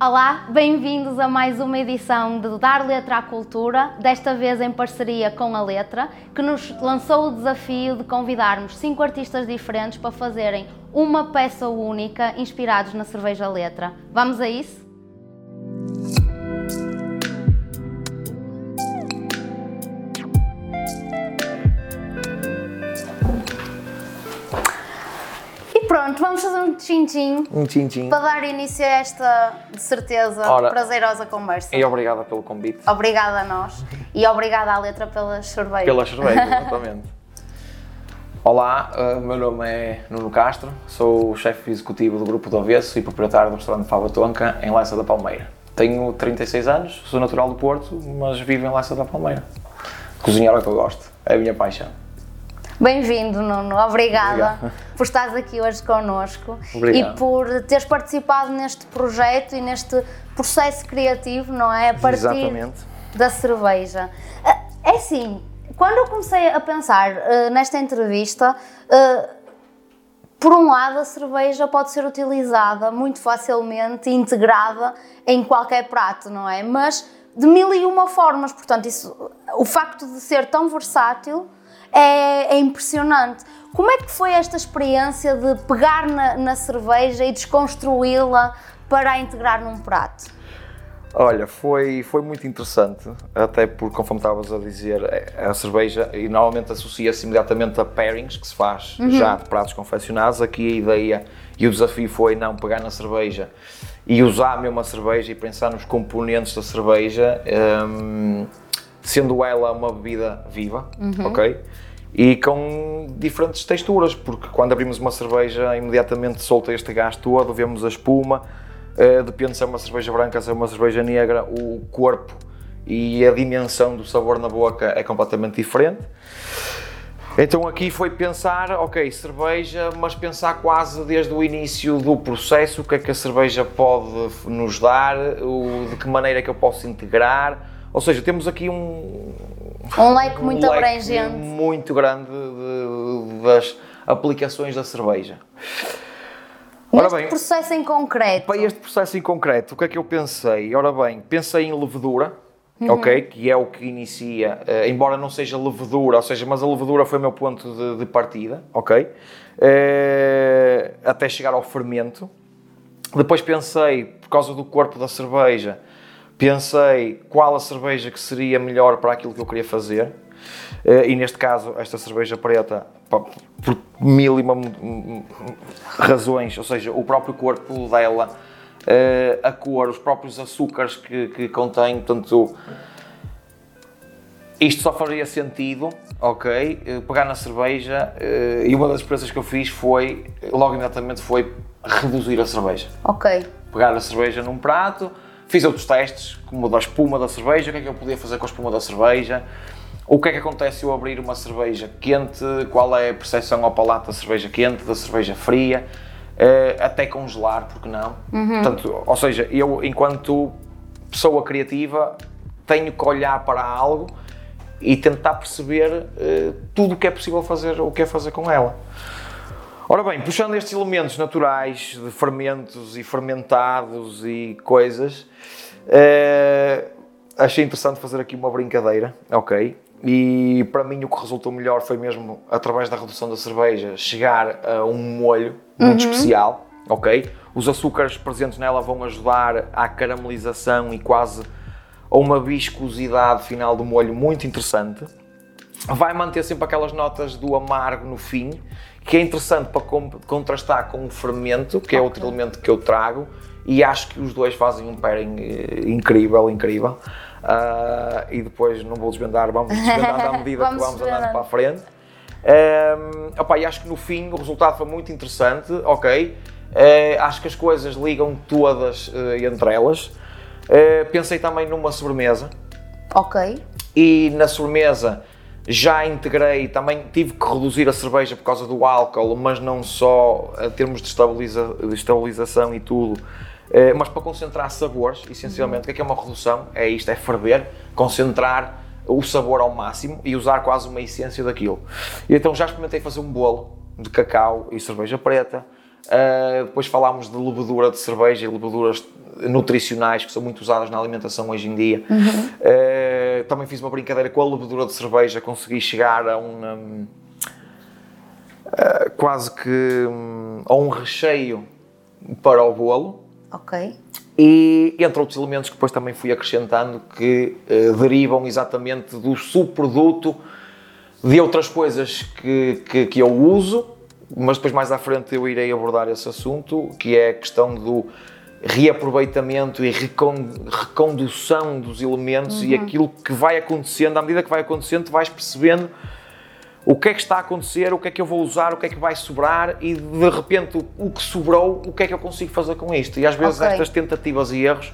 Olá, bem-vindos a mais uma edição de Dar Letra à Cultura, desta vez em parceria com a Letra, que nos lançou o desafio de convidarmos cinco artistas diferentes para fazerem uma peça única inspirados na cerveja Letra. Vamos a isso? Pronto, vamos fazer um tchim-tchim Um tchim-tchim. para dar início a esta, de certeza, Ora. prazerosa conversa. E obrigada pelo convite. Obrigada a nós e obrigada à letra pelas cervejas. Pela cerveja, exatamente. Olá, uh, meu nome é Nuno Castro, sou o chefe executivo do Grupo do Avesso e proprietário do restaurante Fava Tonca em Leça da Palmeira. Tenho 36 anos, sou natural do Porto, mas vivo em Leça da Palmeira. Cozinhar é o que eu gosto, é a minha paixão. Bem-vindo, Nuno. Obrigada Obrigado. por estares aqui hoje connosco Obrigado. e por teres participado neste projeto e neste processo criativo, não é? A partir Exatamente. da cerveja. Ah, É assim, quando eu comecei a pensar ah, nesta entrevista, ah, por um lado, a cerveja pode ser utilizada muito facilmente integrada em qualquer prato, não é? Mas de mil e uma formas, portanto, isso, o facto de ser tão versátil é, é impressionante. Como é que foi esta experiência de pegar na, na cerveja e desconstruí-la para a integrar num prato? Olha, foi, foi muito interessante, até porque, conforme estavas a dizer, é- a cerveja e normalmente associa-se imediatamente a pairings, que se faz já de pratos confeccionados. Aqui a ideia e o desafio foi não pegar na cerveja e usar mesmo a cerveja e pensar nos componentes da cerveja, hum, sendo ela uma bebida viva, ok? E com diferentes texturas, porque quando abrimos uma cerveja, imediatamente solta este gás todo, vemos a espuma, Uh, depende se é uma cerveja branca, se é uma cerveja negra, o corpo e a dimensão do sabor na boca é completamente diferente. Então aqui foi pensar, ok, cerveja, mas pensar quase desde o início do processo, o que é que a cerveja pode nos dar, o, de que maneira é que eu posso integrar. Ou seja, temos aqui um, Um leque muito um leque abrangente. muito grande de- das aplicações da cerveja. Ora bem, processo em concreto. para este processo em concreto, o que é que eu pensei? Ora bem, pensei em levedura, Uhum. ok? Que é o que inicia, eh, embora não seja levedura, ou seja, mas a levedura foi o meu ponto de, de partida, ok? Eh, até chegar ao fermento. Depois pensei, por causa do corpo da cerveja, pensei qual a cerveja que seria melhor para aquilo que eu queria fazer. Eh, e neste caso, esta cerveja preta, por mil e uma razões, ou seja, o próprio corpo dela, eh, a cor, os próprios açúcares que, que contém, portanto, isto só faria sentido, ok, eh, pegar na cerveja e uma das experiências que eu fiz foi, logo imediatamente, foi reduzir a cerveja Ok. pegar a cerveja num prato, fiz outros testes, como da espuma da cerveja, o que é que eu podia fazer com a espuma da cerveja, o que é que acontece se eu abrir uma cerveja quente, qual é a percepção ao palato da cerveja quente, da cerveja fria, eh, até congelar, porque não? Portanto, ou seja, eu, enquanto pessoa criativa, tenho que olhar para algo e tentar perceber eh, tudo o que é possível fazer, o que é fazer com ela. Ora bem, puxando estes elementos naturais de fermentos e fermentados e coisas, eh, achei interessante fazer aqui uma brincadeira, ok? E para mim o que resultou melhor foi mesmo, através da redução da cerveja, chegar a um molho muito especial, ok? Os açúcares presentes nela vão ajudar à caramelização e quase a uma viscosidade final do molho muito interessante vai manter sempre aquelas notas do amargo no fim, que é interessante para contrastar com o fermento, que é outro elemento que eu trago, e acho que os dois fazem um pairing eh, incrível, incrível. Ah, e depois não vou desvendar, vamos desvendando à medida Vamos que vamos andando para a frente. Um, opa, e acho que no fim o resultado foi muito interessante, ok? Eh, acho que as coisas ligam todas eh, entre elas. Eh, pensei também numa sobremesa, Ok. e na sobremesa já integrei, também tive que reduzir a cerveja por causa do álcool, mas não só a termos de, estabiliza- de estabilização e tudo, eh, mas para concentrar sabores, essencialmente. O que é que é uma redução? É isto, é ferver, concentrar o sabor ao máximo e usar quase uma essência daquilo. E então já experimentei fazer um bolo de cacau e cerveja preta, Uh, depois falámos de levedura de cerveja e leveduras nutricionais que são muito usadas na alimentação hoje em dia. Uhum. Uh, também fiz uma brincadeira com a levedura de cerveja, consegui chegar a um, uh, quase que um, a um recheio para o bolo. Ok. E entre outros elementos que depois também fui acrescentando que uh, derivam exatamente do subproduto de outras coisas que, que, que eu uso, mas depois mais à frente eu irei abordar esse assunto, que é a questão do reaproveitamento e recondução dos elementos uhum. e aquilo que vai acontecendo, à medida que vai acontecendo, tu vais percebendo o que é que está a acontecer, o que é que eu vou usar, o que é que vai sobrar e de repente o que sobrou, o que é que eu consigo fazer com isto. E às vezes okay. estas tentativas e erros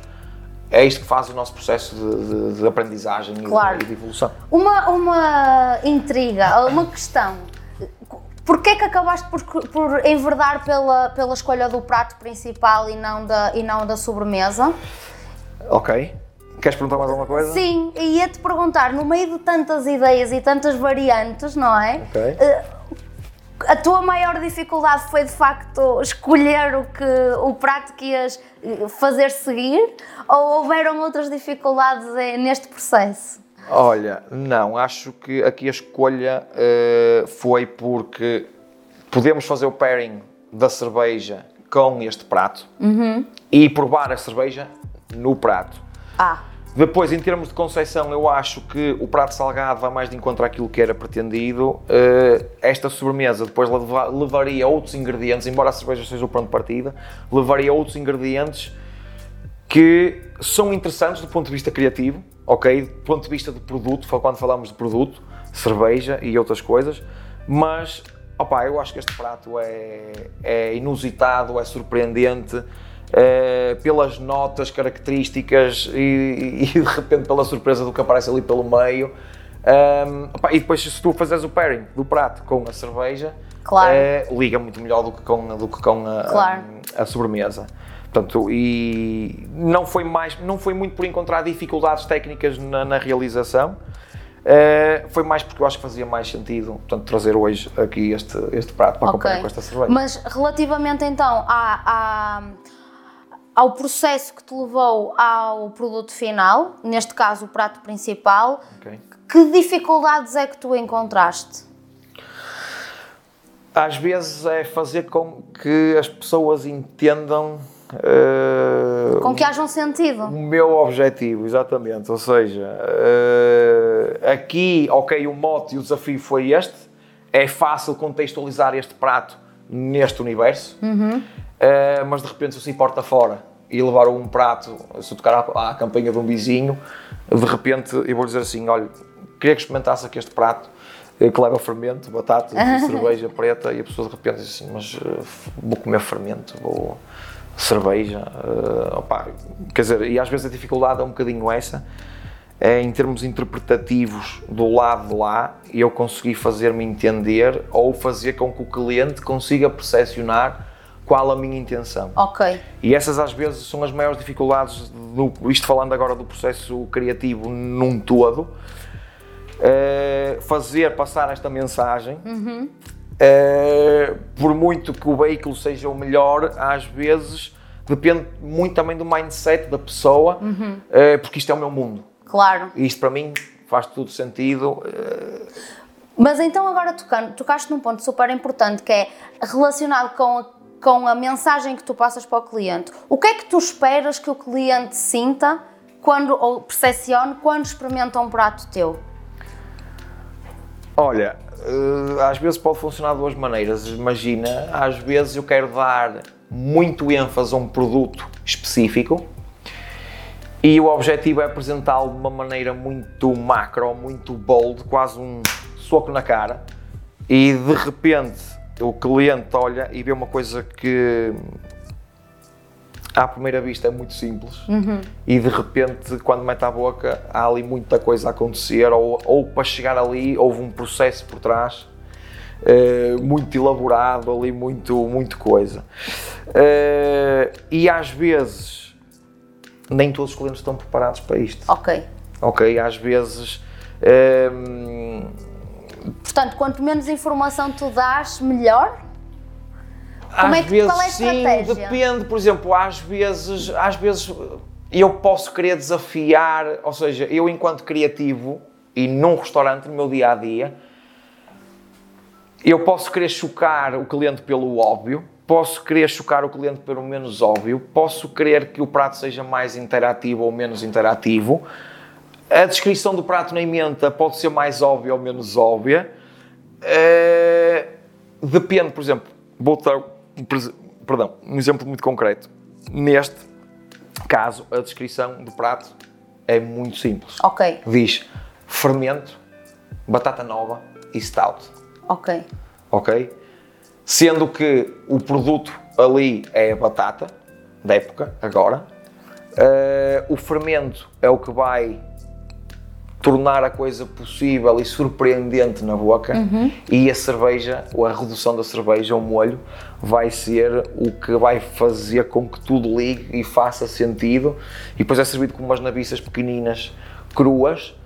é isto que faz o nosso processo de, de, de aprendizagem claro. e, de, de evolução. Uma, uma intriga, uma questão. Porquê é que acabaste por, por enverdar pela, pela escolha do prato principal e não da, e não da sobremesa? Ok. Queres perguntar mais alguma coisa? Sim, ia-te perguntar, no meio de tantas ideias e tantas variantes, não é? Ok. Uh, a tua maior dificuldade foi de facto escolher o, que, o prato que ias eh, fazer seguir ou houveram outras dificuldades eh, neste processo? Olha, não, acho que aqui a escolha uh, foi porque podemos fazer o pairing da cerveja com este prato uhum. e provar a cerveja no prato. Ah. Depois, em termos de concepção, eu acho que o prato salgado vai mais de encontro àquilo que era pretendido. Uh, esta sobremesa depois levaria outros ingredientes, embora a cerveja seja o pronto de partida, levaria outros ingredientes que são interessantes do ponto de vista criativo, ok? Do ponto de vista de produto, quando falamos de produto, cerveja e outras coisas, mas opa, eu acho que este prato é, é inusitado, é surpreendente uh, pelas notas características e, e, de repente pela surpresa do que aparece ali pelo meio. Um, opa, e depois, se tu fazeres o pairing do prato com a cerveja, claro. uh, liga muito melhor do que com, do que com a, claro. a, a sobremesa. Portanto, e não foi, mais, não foi muito por encontrar dificuldades técnicas na, na realização, Uh, foi mais porque eu acho que fazia mais sentido portanto, trazer hoje aqui este, este prato para okay. acompanhar com esta cerveja. Mas relativamente então à, à, ao processo que te levou ao produto final, neste caso o prato principal, okay. que dificuldades é que tu encontraste? Às vezes é fazer com que as pessoas entendam Uh, Com que haja um sentido. O meu objetivo, exatamente. Ou seja, uh, aqui, ok, o mote e o desafio foi este. É fácil contextualizar este prato neste universo, uhum. uh, mas de repente, se se importa fora e levar um prato, se eu tocar à, à campanha de um vizinho, de repente eu vou dizer assim: olha, queria que experimentasse aqui este prato que leva fermento, batata, cerveja preta, e a pessoa de repente diz assim: mas vou comer fermento, vou cerveja. Uh, opa, quer dizer, e às vezes a dificuldade é um bocadinho essa, é em termos interpretativos do lado de lá, eu consegui fazer-me entender ou fazer com que o cliente consiga percepcionar qual a minha intenção. Ok. E essas às vezes são as maiores dificuldades, do, isto falando agora do processo criativo num todo, é fazer passar esta mensagem uhum. Uh, por muito que o veículo seja o melhor, às vezes depende muito também do mindset da pessoa, uhum. uh, porque isto é o meu mundo. Claro. E isto para mim faz tudo sentido. Uh... Mas então agora tocando, tocaste num ponto super importante que é relacionado com a, com a mensagem que tu passas para o cliente. O que é que tu esperas que o cliente sinta quando, ou percepcione quando experimenta um prato teu? Olha, às vezes pode funcionar de duas maneiras. Imagina, às vezes eu quero dar muito ênfase a um produto específico e o objetivo é apresentá-lo de uma maneira muito macro, muito bold, quase um soco na cara, e de repente o cliente olha e vê uma coisa que à primeira vista é muito simples. Uhum. e de repente quando mete a boca há ali muita coisa a acontecer ou, ou para chegar ali houve um processo por trás uh, muito elaborado ali muito muito coisa. Uh, e às vezes nem todos os clientes estão preparados para isto. Ok. Ok às vezes uh, portanto quanto menos informação tu dás melhor Como às é que- vezes qual é sim, depende, por exemplo, às vezes, às vezes eu posso querer desafiar, ou seja, eu enquanto criativo e num restaurante, no meu dia a dia, eu posso querer chocar o cliente pelo óbvio, posso querer chocar o cliente pelo menos óbvio, posso querer que o prato seja mais interativo ou menos interativo. A descrição do prato na emenda pode ser mais óbvia ou menos óbvia. Eh, depende, por exemplo, vou perdão, um exemplo muito concreto. Neste caso, a descrição do prato é muito simples. Ok, Diz fermento, batata nova e stout ok. ok? Sendo que o produto ali é a batata, da época, agora. Eh, o fermento é o que vai tornar a coisa possível e surpreendente na boca. E a cerveja, ou a redução da cerveja, o molho, vai ser o que vai fazer com que tudo ligue e faça sentido. E depois é servido com umas nabiças pequeninas, cruas,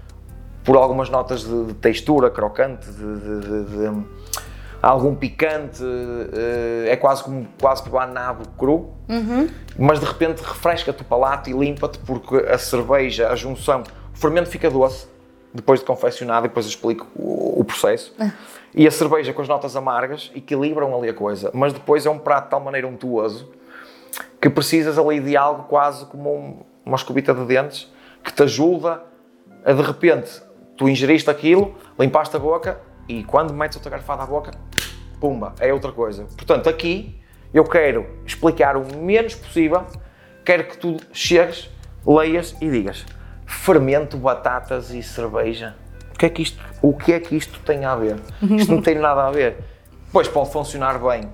por algumas notas de, de textura, crocante, de, de- de- algum picante, eh, é quase como quase provar nabo cru, mas de repente refresca-te o palato e limpa-te porque a cerveja, a junção, o fermento fica doce depois de confeccionado e depois eu explico o, o processo. E a cerveja com as notas amargas equilibram ali a coisa, mas depois é um prato de tal maneira untuoso que precisas ali de algo quase como um- uma escobita de dentes que te ajuda a de repente tu ingeriste aquilo, limpaste a boca e quando metes outra garfada à boca, pumba, é outra coisa. Portanto, aqui eu quero explicar o menos possível, quero que tu chegues, leias e digas fermento, batatas e cerveja. O que é que isto, o que é que isto tem a ver? Isto não tem nada a ver. Pois pode funcionar bem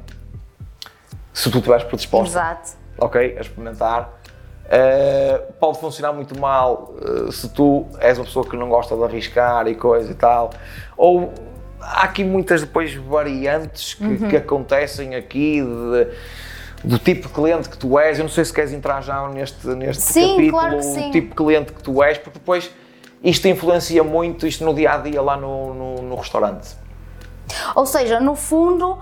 se tu estiveres predisposto Exato. ok, a experimentar. Uh, pode funcionar muito mal uh, se tu és uma pessoa que não gosta de arriscar e coisa e tal. Ou há aqui muitas depois variantes que, Uhum. que acontecem aqui de- do tipo de cliente que tu és. Eu não sei se queres entrar já neste, neste Sim, capítulo, claro que o tipo de cliente que tu és, porque depois isto influencia muito isto no dia a dia lá no, no, no restaurante. Ou seja, no fundo,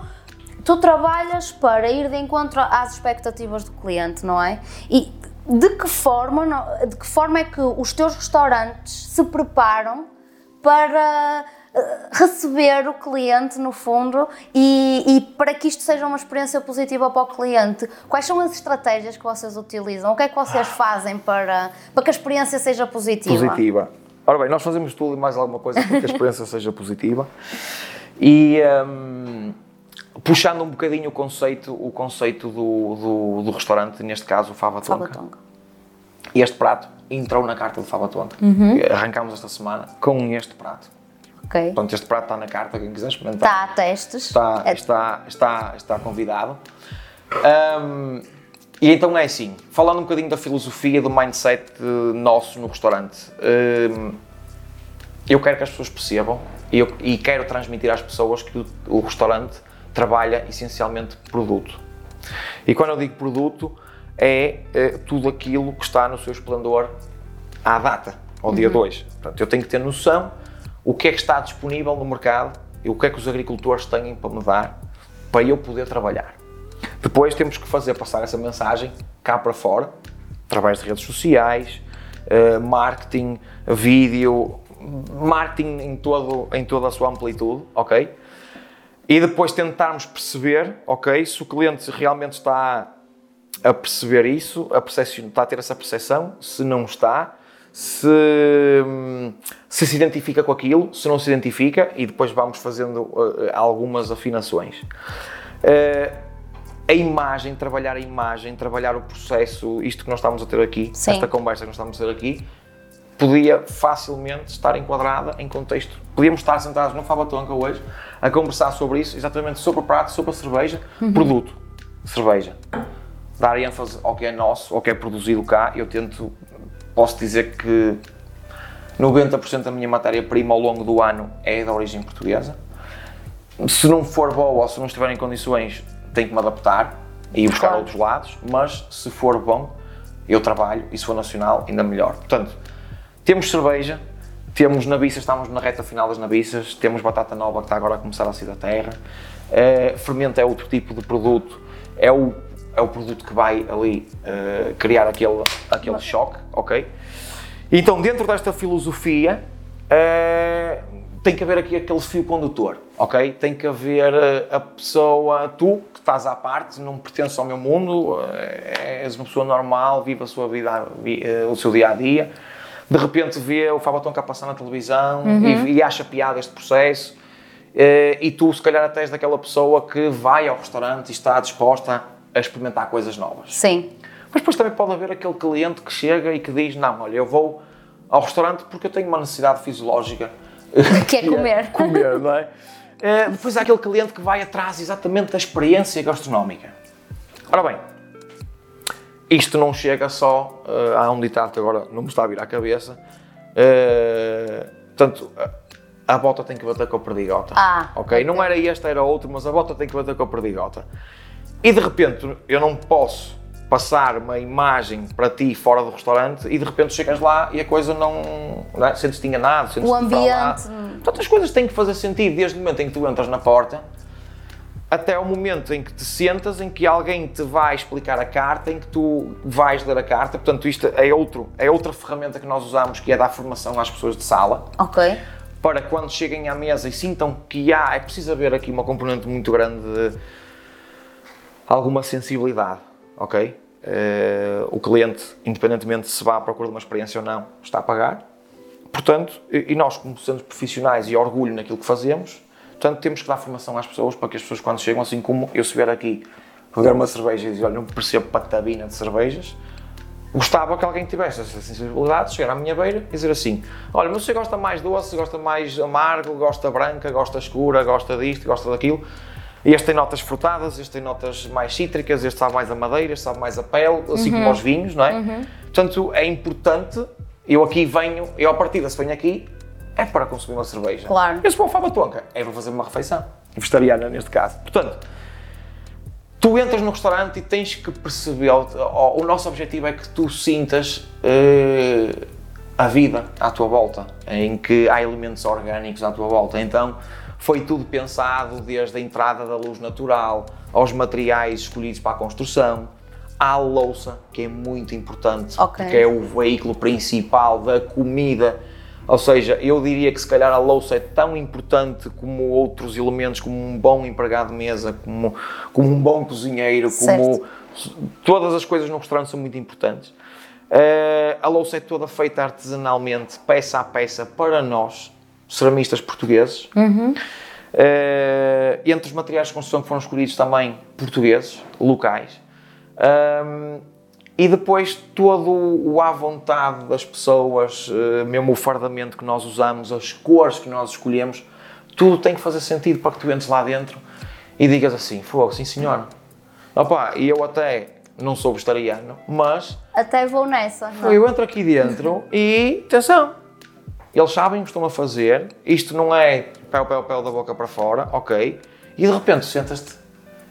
tu trabalhas para ir de encontro às expectativas do cliente, não é? E de que forma, de que forma é que os teus restaurantes se preparam para receber o cliente, no fundo, e, e para que isto seja uma experiência positiva para o cliente? Quais são as estratégias que vocês utilizam? O que é que vocês fazem para, para que a experiência seja positiva? positiva. Ora bem, nós fazemos tudo e mais alguma coisa para que a experiência seja positiva. E hum, puxando um bocadinho o conceito, o conceito do, do, do restaurante, neste caso o Fava Tonka. Fabatonga. Este prato entrou na carta do Fava Tonka. Arrancámos esta semana com este prato. Portanto, este prato está na carta, quem quiser experimentar Está a testes. está, É- está, está, está convidado. Ahm, e então é assim, falando um bocadinho da filosofia, do mindset nosso no restaurante, ahm, eu quero que as pessoas percebam e, eu- e quero transmitir às pessoas que o, o restaurante trabalha essencialmente produto. E quando eu digo produto, é eh, tudo aquilo que está no seu esplendor à data, ao dia 2. Portanto, eu tenho que ter noção o que é que está disponível no mercado e o que é que os agricultores têm para me dar para eu poder trabalhar. Depois temos que fazer passar essa mensagem cá para fora, através de redes sociais, eh, marketing, vídeo, marketing em, todo, em toda a sua amplitude, ok? E depois tentarmos perceber, ok, se o cliente realmente está a perceber isso, a percepcion- está a ter essa percepção, se não está, se, hum, se se identifica com aquilo, se não se identifica, e depois vamos fazendo uh, algumas afinações. Uh, a imagem, trabalhar a imagem, trabalhar o processo, isto que nós estamos a ter aqui, Sim. esta conversa que nós estamos a ter aqui, podia facilmente estar enquadrada em contexto. Podíamos estar sentados no Fabatonca hoje a conversar sobre isso, exatamente sobre o prato, sobre a cerveja, produto, cerveja. Dar ênfase ao que é nosso, ao que é produzido cá. Eu tento, posso dizer que 90% da minha matéria-prima ao longo do ano é da origem portuguesa. Se não for boa ou se não estiver em condições, tenho que me adaptar e ir buscar Claro. outros lados, mas se for bom, eu trabalho e se for nacional, ainda melhor. Portanto, temos cerveja, temos nabiças, estamos na reta final das nabiças, temos batata nova que está agora a começar a sair da terra, eh, fermento é outro tipo de produto é o, é o produto que vai ali uh, criar aquele, aquele choque, ok? Então, dentro desta filosofia, uh, tem que haver aqui aquele fio condutor, ok? Tem que haver a pessoa, tu, que estás à parte, não pertences ao meu mundo, és uma pessoa normal, vive a sua vida, o seu dia a dia de repente vê o Fábio Tonka passar na televisão uhum. e, e, acha piada este processo eh, e tu se calhar até és daquela pessoa que vai ao restaurante e está disposta a experimentar coisas novas. Sim. Mas depois também pode haver aquele cliente que chega e que diz, não, olha, eu vou ao restaurante porque eu tenho uma necessidade fisiológica. Que é comer. comer, não é? Eh, depois há aquele cliente que vai atrás exatamente da experiência gastronómica. Ora bem, isto não chega só, uh, há um ditado que agora não me está a vir à cabeça, uh, portanto, a, bota tem que bater com a perdigota. Ah, okay? ok? Não era este, era outro, mas a bota tem que bater com a perdigota. E de repente, eu não posso passar uma imagem para ti fora do restaurante e de repente chegas lá e a coisa não. não é? Sentes-te enganado, sentes-te O ambiente. Portanto, as coisas têm que fazer sentido desde o momento em que tu entras na porta até o momento em que te sentas, em que alguém te vai explicar a carta, em que tu vais ler a carta. Portanto, isto é, outro, é outra ferramenta que nós usamos, que é dar formação às pessoas de sala. Ok. Para quando cheguem à mesa e sintam que há, é preciso haver aqui uma componente muito grande de alguma sensibilidade, ok? Uh, o cliente, independentemente se vá à procura de uma experiência ou não, está a pagar. Portanto, e nós, como sendo profissionais e orgulho naquilo que fazemos, Portanto, temos que dar formação às pessoas para que as pessoas, quando chegam, assim como eu vier aqui beber uma cerveja e dizer, olha, não percebo patabina de cervejas, gostava que alguém tivesse essa sensibilidade, chegar à minha beira e dizer assim: Olha, mas você gosta mais doce, gosta mais amargo, gosta branca, gosta escura, gosta disto, gosta daquilo. Este tem notas frutadas, este tem notas mais cítricas, este sabe mais a madeira, este sabe mais a pele, assim uhum. como os vinhos, não é? Uhum. Portanto, é importante. Eu aqui venho, eu a partida, se venho aqui, é para consumir uma cerveja. Claro. Eu se for Fava Tonka, é para fazer uma refeição. Vegetariana, neste caso. Portanto, tu entras no restaurante e tens que perceber. O, o nosso objetivo é que tu sintas uh, a vida à tua volta, em que há elementos orgânicos à tua volta. Então, foi tudo pensado desde a entrada da luz natural, aos materiais escolhidos para a construção, à louça, que é muito importante, okay. porque é o veículo principal da comida ou seja, eu diria que se calhar a louça é tão importante como outros elementos, como um bom empregado de mesa, como, como um bom cozinheiro, como todas as coisas no restaurante são muito importantes. Uh, a louça é toda feita artesanalmente, peça a peça, para nós, ceramistas portugueses. Uhum. Uh, entre os materiais de construção que foram escolhidos também portugueses, locais. Uh, e depois todo o à vontade das pessoas, eh, mesmo o fardamento que nós usamos, as cores que nós escolhemos, tudo tem que fazer sentido para que tu entres lá dentro e digas assim, fogo, sim senhor. Opa, e eu até não sou vegetariano, mas... Até vou nessa. Não? Eu entro aqui dentro e, atenção, eles sabem o que estão a fazer, isto não é pé, pé, pé da boca para fora, ok, e de repente sentas-te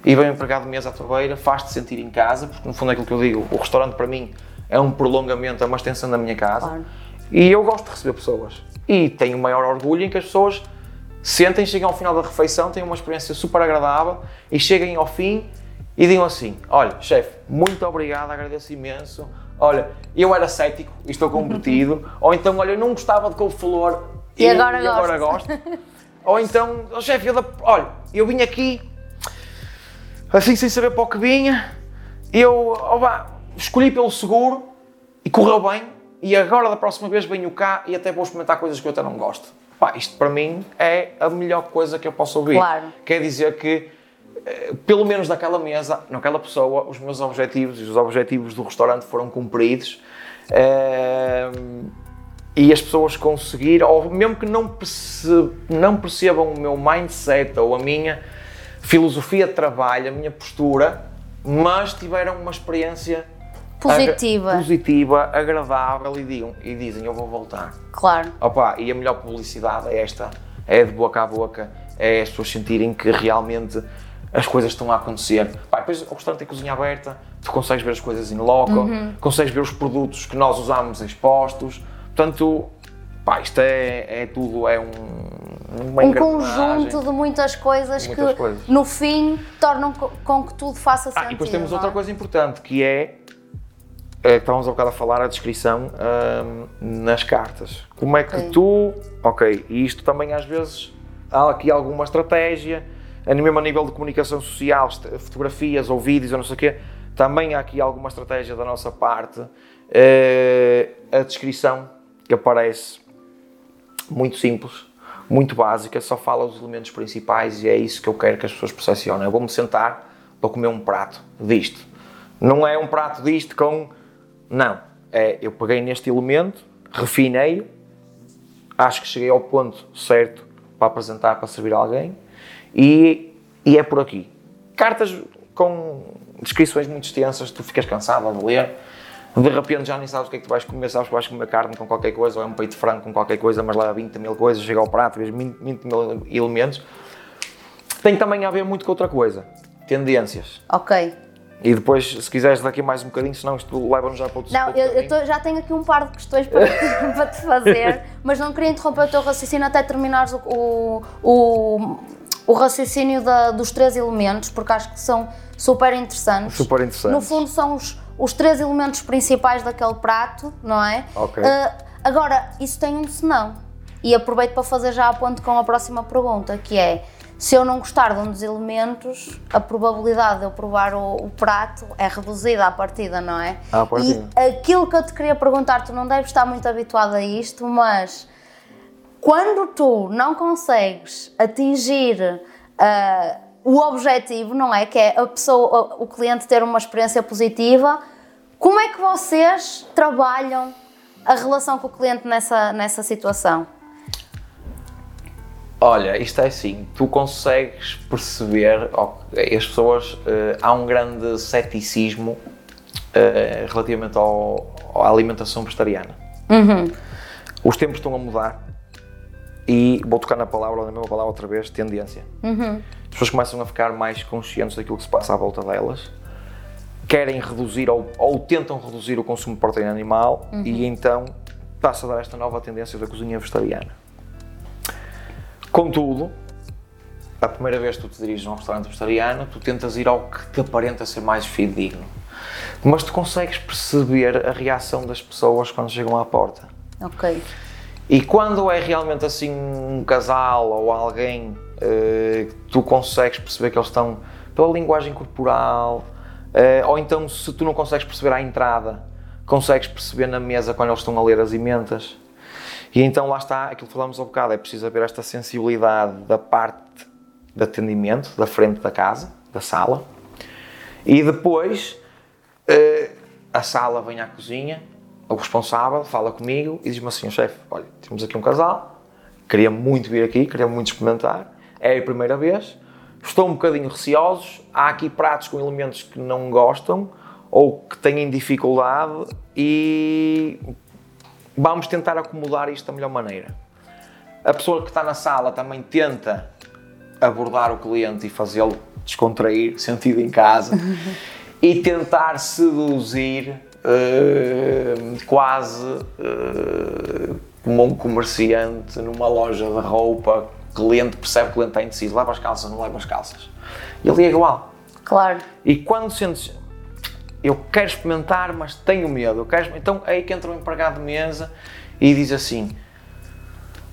e vem um empregado de mesa à tua beira, faz-te sentir em casa, porque no fundo é aquilo que eu digo, o restaurante para mim é um prolongamento, é uma extensão da minha casa. Claro. E eu gosto de receber pessoas. E tenho o maior orgulho em que as pessoas sentem, chegam ao final da refeição, têm uma experiência super agradável e cheguem ao fim e digam assim: Olha, chefe, muito obrigado, agradeço imenso. Olha, eu era cético e estou comprometido. Ou então, olha, eu não gostava de couve-flor e, e, agora, e agora gosto. Ou então, oh, chefe, eu, olha, eu vim aqui assim sem saber para o que vinha, eu oba, escolhi pelo seguro e correu bem. E agora da próxima vez venho cá e até vou experimentar coisas que eu até não gosto. Pá, isto para mim é a melhor coisa que eu posso ouvir. Claro. Quer dizer que, pelo menos naquela mesa, naquela pessoa, os meus objetivos e os objetivos do restaurante foram cumpridos. Uh, e as pessoas conseguiram, ou mesmo que não, não percebam o meu mindset ou a minha, filosofia de trabalho, a minha postura, mas tiveram uma experiência positiva, ag positiva agradável e, digam, e dizem eu vou voltar. Claro. Opa, e a melhor publicidade é esta, é de boca a boca, é as pessoas sentirem que realmente as coisas estão a acontecer. Pá, depois o restaurante tem cozinha aberta, tu consegues ver as coisas em loco, uhum. consegues ver os produtos que nós usamos expostos, portanto, pá, isto é, é tudo, é um um conjunto de muitas coisas Muitas que coisas. no fim tornam co- com que tudo faça Ah, sentido. e depois temos outra é? coisa importante que é, é estávamos há bocado a falar, a descrição ahm, nas cartas. Como é que Ok. tu. Ok, e isto também às vezes há aqui alguma estratégia, mesmo a nível de comunicação social, fotografias ou vídeos ou não sei o quê, também há aqui alguma estratégia da nossa parte. Eh, a descrição que aparece muito simples, muito básica, só fala os elementos principais e é isso que eu quero que as pessoas percepcionem. Eu vou-me sentar para comer um prato disto. Não é um prato disto com. Não. É, eu peguei neste elemento, refinei-o, acho que cheguei ao ponto certo para apresentar, para servir a alguém e, e é por aqui. Cartas com descrições muito extensas, tu ficas cansado de ler, de repente já nem sabes o que é que tu vais comer, sabes que vais comer carne com qualquer coisa, ou é um peito de frango com qualquer coisa, mas leva 20 mil coisas, chega ao prato, vês 20 20 mil elementos. Tem também a ver muito com outra coisa, tendências. Ok. E depois, se quiseres daqui mais um bocadinho, senão isto leva-nos já para outro Não, eu, eu tô- já tenho aqui um par de questões para, te- para te fazer, mas não queria interromper o teu raciocínio até terminares o, o, o, o raciocínio da- dos três elementos, porque acho que são super interessantes. Super interessantes. No fundo, são os, os três elementos principais daquele prato, não é? Ok. Ah, agora, isso tem um senão. E aproveito para fazer já a ponte com a próxima pergunta, que é se eu não gostar de um dos elementos, a probabilidade de eu provar o, o prato é reduzida à partida, não é? À partida. E aquilo que eu te queria perguntar, tu não deves estar muito habituado a isto, mas quando tu não consegues atingir ah, o objetivo, não é? Que é a pessoa, o cliente ter uma experiência positiva, como é que vocês trabalham a relação com o cliente nessa, nessa situação? Olha, isto é assim, tu consegues perceber, ok, as pessoas, eh, há um grande ceticismo eh, relativamente ao, à alimentação vegetariana. Os tempos estão a mudar e vou tocar na palavra, na mesma palavra outra vez, tendência. As pessoas começam a ficar mais conscientes daquilo que se passa à volta delas, querem reduzir ou, ou tentam reduzir o consumo de proteína animal e então passa a dar esta nova tendência da cozinha vegetariana. Contudo, a primeira vez que tu te diriges a um restaurante vegetariano, tu tentas ir ao que te aparenta ser mais fidedigno. Mas tu consegues perceber a reação das pessoas quando chegam à porta. Ok. E quando é realmente assim um casal ou alguém, eh, tu consegues perceber que eles estão pela linguagem corporal, eh, ou então se tu não consegues perceber à entrada, consegues perceber na mesa quando eles estão a ler as emendas. E então lá está, aquilo que falámos há bocado, é preciso haver esta sensibilidade da parte de atendimento, da frente da casa, da sala, e depois eh, a sala vem à cozinha, o responsável fala comigo e diz-me assim, chefe, olha, temos aqui um casal, queria muito vir aqui, queria muito experimentar, é a primeira vez, estou um bocadinho receosos, há aqui pratos com elementos que não gostam ou que têm dificuldade e vamos tentar acomodar isto da melhor maneira. A pessoa que está na sala também tenta abordar o cliente e fazê-lo descontrair, sentido em casa, e tentar seduzir eh, quase eh, como um comerciante numa loja de roupa. Cliente percebe que o cliente está indeciso, leva as calças, não leva as calças. E ali é igual. Claro. E quando sentes, eu quero experimentar, mas tenho medo, eu quero, então é aí que entra o empregado de mesa e diz assim: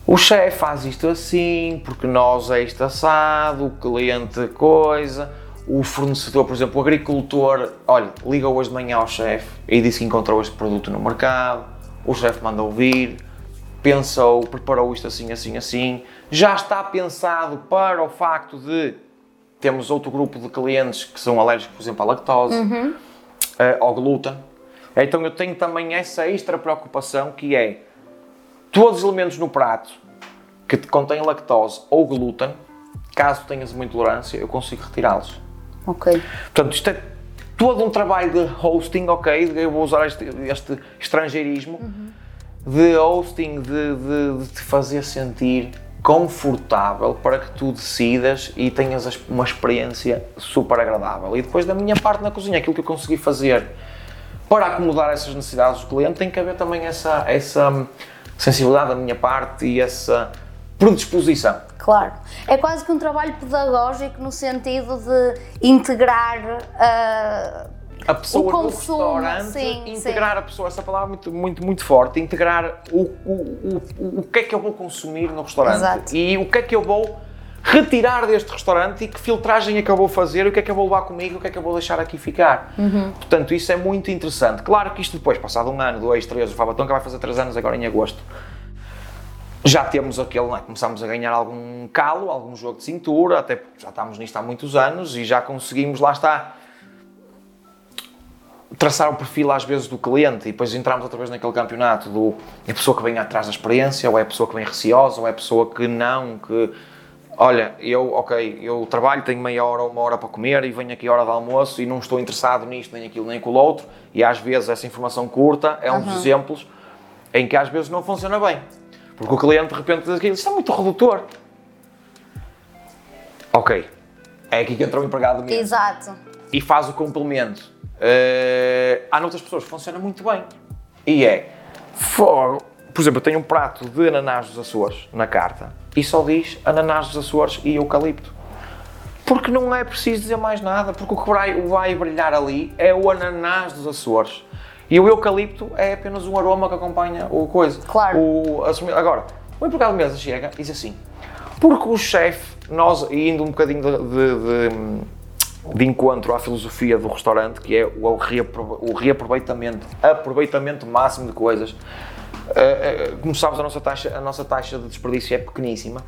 o chefe faz isto assim, porque nós é isto assado, o cliente coisa, o fornecedor, por exemplo, o agricultor, olha, liga hoje de manhã ao chefe e disse que encontrou este produto no mercado, o chefe manda ouvir, pensou, preparou isto assim, assim, assim, já está pensado para o facto de temos outro grupo de clientes que são alérgicos, por exemplo, à lactose, eh, ao glúten. Então eu tenho também essa extra preocupação que é todos os elementos no prato que contêm lactose ou glúten, caso tenhas uma intolerância, eu consigo retirá-los. Ok. Portanto, isto é todo um trabalho de hosting, ok? Eu vou usar este, este estrangeirismo de hosting, de, de- de te fazer sentir confortável para que tu decidas e tenhas as- uma experiência super agradável. E depois da minha parte na cozinha, aquilo que eu consegui fazer para acomodar essas necessidades do cliente, tem que haver também essa, essa hum, sensibilidade da minha parte e essa predisposição. Claro. É quase que um trabalho pedagógico no sentido de integrar uh, a pessoa o no consumo, restaurante, sim, integrar a pessoa, essa palavra é muito, muito, muito forte, integrar o, o, o, o que é que eu vou consumir no restaurante Exato. e o que é que eu vou retirar deste restaurante e que filtragem é que eu vou fazer, o que é que eu vou levar comigo, o que é que eu vou deixar aqui ficar. Portanto, isso é muito interessante. Claro que isto depois, passado um ano, dois, três, o Fabaton que vai fazer três anos agora em agosto, já temos aquele, não é? começamos a ganhar algum calo, algum jogo de cintura, até porque já estamos nisto há muitos anos e já conseguimos, lá está, traçar o perfil às vezes do cliente e depois entramos outra vez naquele campeonato do é a pessoa que vem atrás da experiência, ou é a pessoa que vem receosa, ou é a pessoa que não, que olha, eu, ok, eu trabalho, tenho meia hora ou uma hora para comer e venho aqui a hora de almoço e não estou interessado nisto, nem aquilo, nem com o outro, e às vezes essa informação curta é um dos exemplos em que às vezes não funciona bem. Porque o cliente de repente diz aquilo, isto é muito redutor. Ok, é aqui que entra o empregado mesmo Exato. e faz o complemento. Eh, há noutras pessoas que funciona muito bem. E é, fogo. Por exemplo, eu tenho um prato de ananás dos Açores na carta e só diz ananás dos Açores e eucalipto. Porque não é preciso dizer mais nada, porque o que vai, vai brilhar ali é o ananás dos Açores. E o eucalipto é apenas um aroma que acompanha o coisa. Claro. O, agora, o empregado de mesa chega e diz assim, porque o chefe, nós, indo um bocadinho de, de- de- de encontro à filosofia do restaurante, que é o, reapro- o reaproveitamento, aproveitamento máximo de coisas, eh, eh, como sabes, a nossa, taxa, a nossa taxa de desperdício é pequeníssima.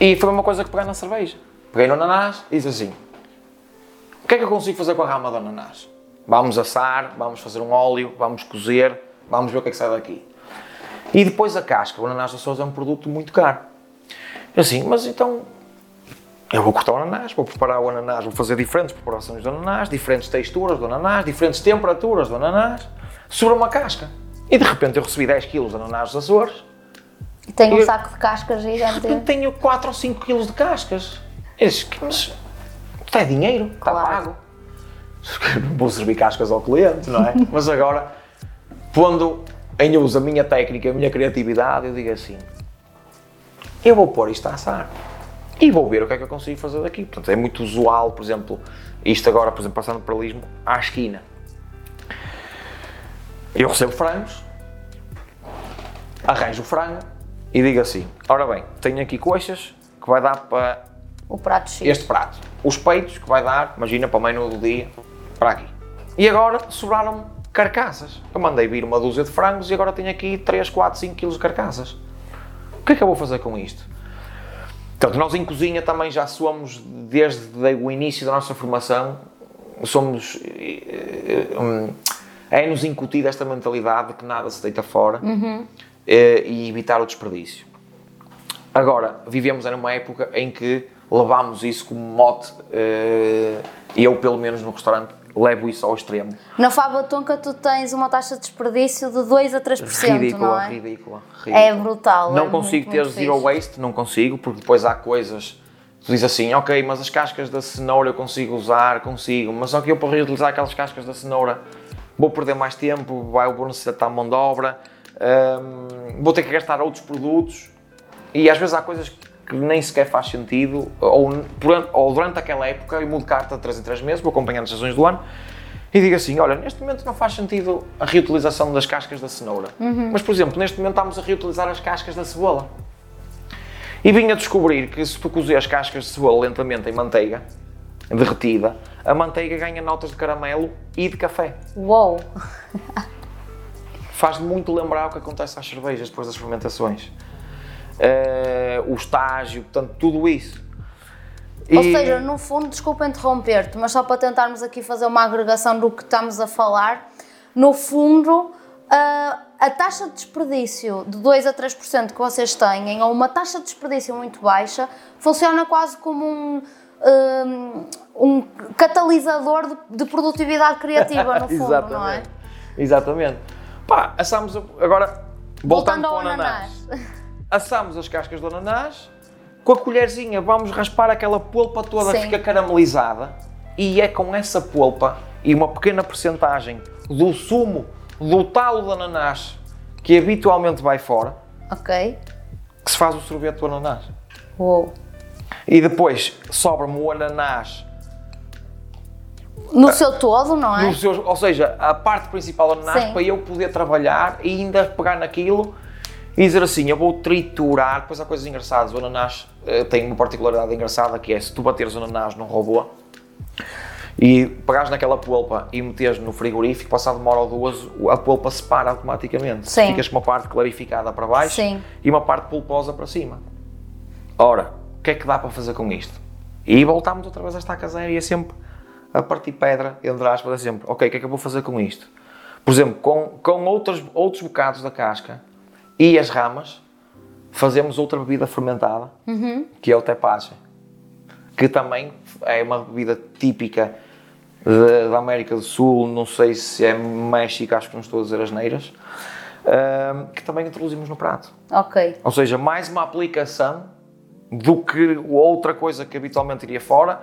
E foi uma coisa que peguei na cerveja. Peguei no ananás e disse assim: o que é que eu consigo fazer com a rama do ananás? Vamos assar, vamos fazer um óleo, vamos cozer, vamos ver o que é que sai daqui. E depois a casca. O ananás da Sousa é um produto muito caro. Eu assim, mas então eu vou cortar o ananás, vou preparar o ananás, vou fazer diferentes preparações do ananás, diferentes texturas do ananás, diferentes temperaturas do ananás, sobre uma casca. E de repente eu recebi 10 kg de ananás dos Açores, E tem um Eu- saco de cascas de gigante. repente tenho 4 ou 5 kg de cascas. Eu disse, mas isto é dinheiro, está Claro. Pago. Vou servir cascas ao cliente, não é? mas agora, pondo em uso a minha técnica, a minha criatividade, eu digo assim, eu vou pôr isto a assar e vou ver o que é que eu consigo fazer daqui. Portanto, é muito usual, por exemplo, isto agora, por exemplo, passando para Lismo, à esquina. Eu recebo frangos, arranjo o frango e digo assim, ora bem, tenho aqui coxas que vai dar para O prato X. este prato. Os peitos que vai dar, imagina, para o menu do dia, para aqui. E agora sobraram carcaças. Eu mandei vir uma dúzia de frangos e agora tenho aqui 3, 4, 5 quilos de carcaças. O que é que eu vou fazer com isto? Portanto, nós em cozinha também já somos, desde o início da nossa formação, somos. eh, eh, hum, É-nos incutida esta mentalidade de que nada se deita fora eh, e evitar o desperdício. Agora, vivemos numa época em que levámos isso como mote, eh, e eu, pelo menos no restaurante, levo isso ao extremo. Na Fábula Tonka tu tens uma taxa de desperdício de 2 a 3%, ridícula, não é? ridícula, É ridícula. brutal. Não é consigo muito, ter muito zero fixe. waste, não consigo, porque depois há coisas. Tu dizes assim, ok, mas as cascas da cenoura eu consigo usar, consigo, mas só que eu para reutilizar aquelas cascas da cenoura vou perder mais tempo, vai, vou necessitar de mão de obra, hum, vou ter que gastar outros produtos e às vezes há coisas que nem sequer faz sentido, ou, ou durante aquela época eu mudo carta de 3 em 3 meses, vou acompanhando as estações do ano e digo assim: olha, neste momento não faz sentido a reutilização das cascas da cenoura, mas por exemplo, neste momento estamos a reutilizar as cascas da cebola. E vim a descobrir que se tu cozer as cascas de cebola lentamente em manteiga, derretida, a manteiga ganha notas de caramelo e de café. Uou! Faz muito lembrar o que acontece às cervejas depois das fermentações. Eh, o estágio, portanto, tudo isso. Ou E- seja, no fundo, desculpa interromper-te, mas só para tentarmos aqui fazer uma agregação do que estamos a falar, no fundo, a, a taxa de desperdício de 2 a 3% que vocês têm, ou uma taxa de desperdício muito baixa, funciona quase como um, um, um catalisador de, de produtividade criativa, no fundo, não é? Exatamente. Pá, assamos agora voltando, Voltando ao para o ananás. ananás. Assamos as cascas do ananás, com a colherzinha vamos raspar aquela polpa toda que Sim. fica caramelizada e é com essa polpa e uma pequena percentagem do sumo do talo do ananás que habitualmente vai fora que se faz o sorvete do ananás. Uou. E depois sobra-me o ananás No seu todo, não é? seu- ou seja, a parte principal do ananás Sim. para eu poder trabalhar e ainda pegar naquilo e dizer assim, eu vou triturar, depois há coisas engraçadas, o ananás eh, tem uma particularidade engraçada que é se tu bateres o ananás num robô e pegares naquela polpa e meteres no frigorífico, passado uma hora ou duas, a polpa separa automaticamente. Sim. Ficas com uma parte clarificada para baixo Sim. e uma parte pulposa para cima. Ora, o que é que dá para fazer com isto? E voltámos outra vez a esta caseira e é sempre a partir pedra, entre aspas, é sempre, ok, o que é que eu vou fazer com isto? Por exemplo, com, com outros, outros bocados da casca e as ramas, fazemos outra bebida fermentada, que é o tepache, que também é uma bebida típica de- da América do Sul, não sei se é México, acho que não estou a dizer as neiras, ahm, que também introduzimos no prato. Ok. Ou seja, mais uma aplicação do que outra coisa que habitualmente iria fora,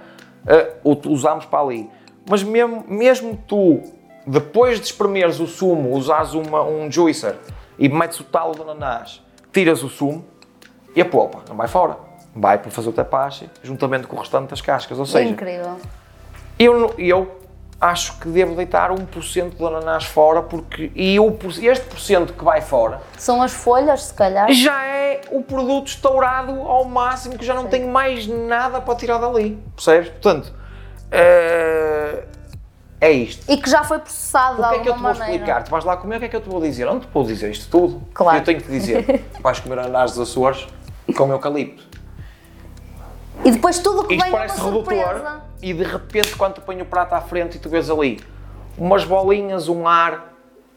uh, usamos para ali. Mas mesmo, mesmo tu, depois de espremeres o sumo, usares uma, um juicer e metes o talo do ananás, tiras o sumo e a polpa, não vai fora. Vai para fazer o tepache, juntamente com o restante das cascas. Ou seja, Incrível. eu, eu acho que devo deitar 1% do ananás fora, porque e por- este porcento que vai fora São as folhas, se calhar. já é o produto estourado ao máximo, que já não tenho mais nada para tirar dali. Percebes? Portanto, eh, é isto. E que já foi processado O que é que eu te vou maneira. explicar? Tu vais lá comer, o que é que eu te vou dizer? Não te vou dizer isto tudo. Claro. Eu tenho que te dizer, vais comer ananás dos Açores com eucalipto. E depois tudo que Isto vem é uma parece redutor surpresa. e de repente quando tu põe o prato à frente e tu vês ali umas bolinhas, um ar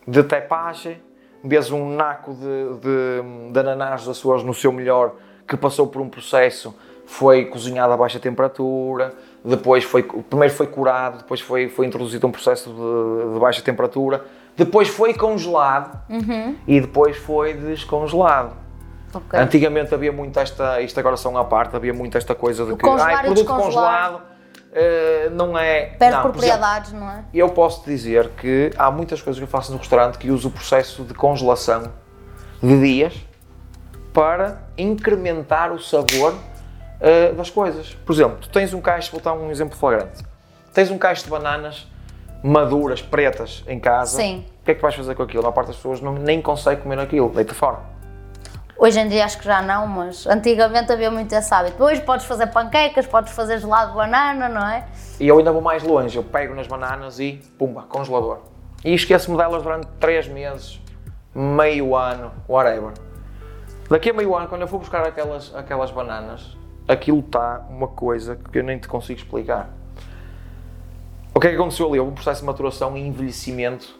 de tepache, vês um naco de, de, de ananás dos Açores no seu melhor que passou por um processo, foi cozinhado a baixa temperatura, depois foi, primeiro foi curado, depois foi, foi introduzido um processo de, de baixa temperatura, depois foi congelado Uhum. e depois foi descongelado. Ok. Antigamente havia muito esta, isto agora são à parte, havia muito esta coisa de que congelar ai, produto congelado eh, não é. Perde não, propriedades, não é? exemplo, eu posso dizer que há muitas coisas que eu faço no restaurante que uso o processo de congelação de dias para incrementar o sabor eh, das coisas. Por exemplo, tu tens um caixo, vou dar um exemplo flagrante. Tens um caixo de bananas maduras, pretas, em casa. Sim. O que é que vais fazer com aquilo? A parte das pessoas não, nem consegue comer aquilo, deita fora. Hoje em dia acho que já não, mas antigamente havia muito esse hábito. Hoje podes fazer panquecas, podes fazer gelado de banana, não é? E eu ainda vou mais longe, eu pego nas bananas e pumba, congelador. E esqueço-me delas durante 3 meses, meio ano, whatever. Daqui a meio ano, quando eu for buscar aquelas, aquelas bananas, aquilo está uma coisa que eu nem te consigo explicar. O que é que aconteceu ali? Houve um processo de maturação e envelhecimento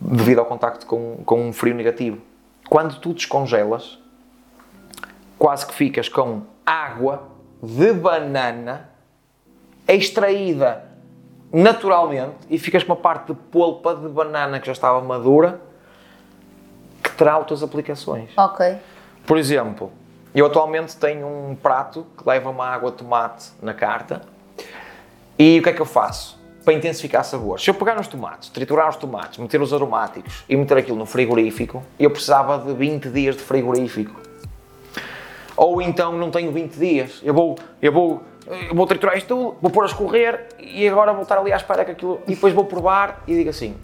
devido ao contacto com, com um frio negativo. Quando tu descongelas, quase que ficas com água de banana extraída naturalmente e ficas com uma parte de polpa de banana que já estava madura que terá outras aplicações. Ok. Por exemplo, eu atualmente tenho um prato que leva uma água de tomate na carta e o que é que eu faço? Para intensificar sabores. Se eu pegar nos tomates, triturar os tomates, meter os aromáticos e meter aquilo no frigorífico, eu precisava de 20 dias de frigorífico. Ou então não tenho 20 dias. Eu vou, eu vou, eu vou triturar isto tudo, vou pôr a escorrer e agora vou estar ali à espera que aquilo. E depois vou provar e digo assim: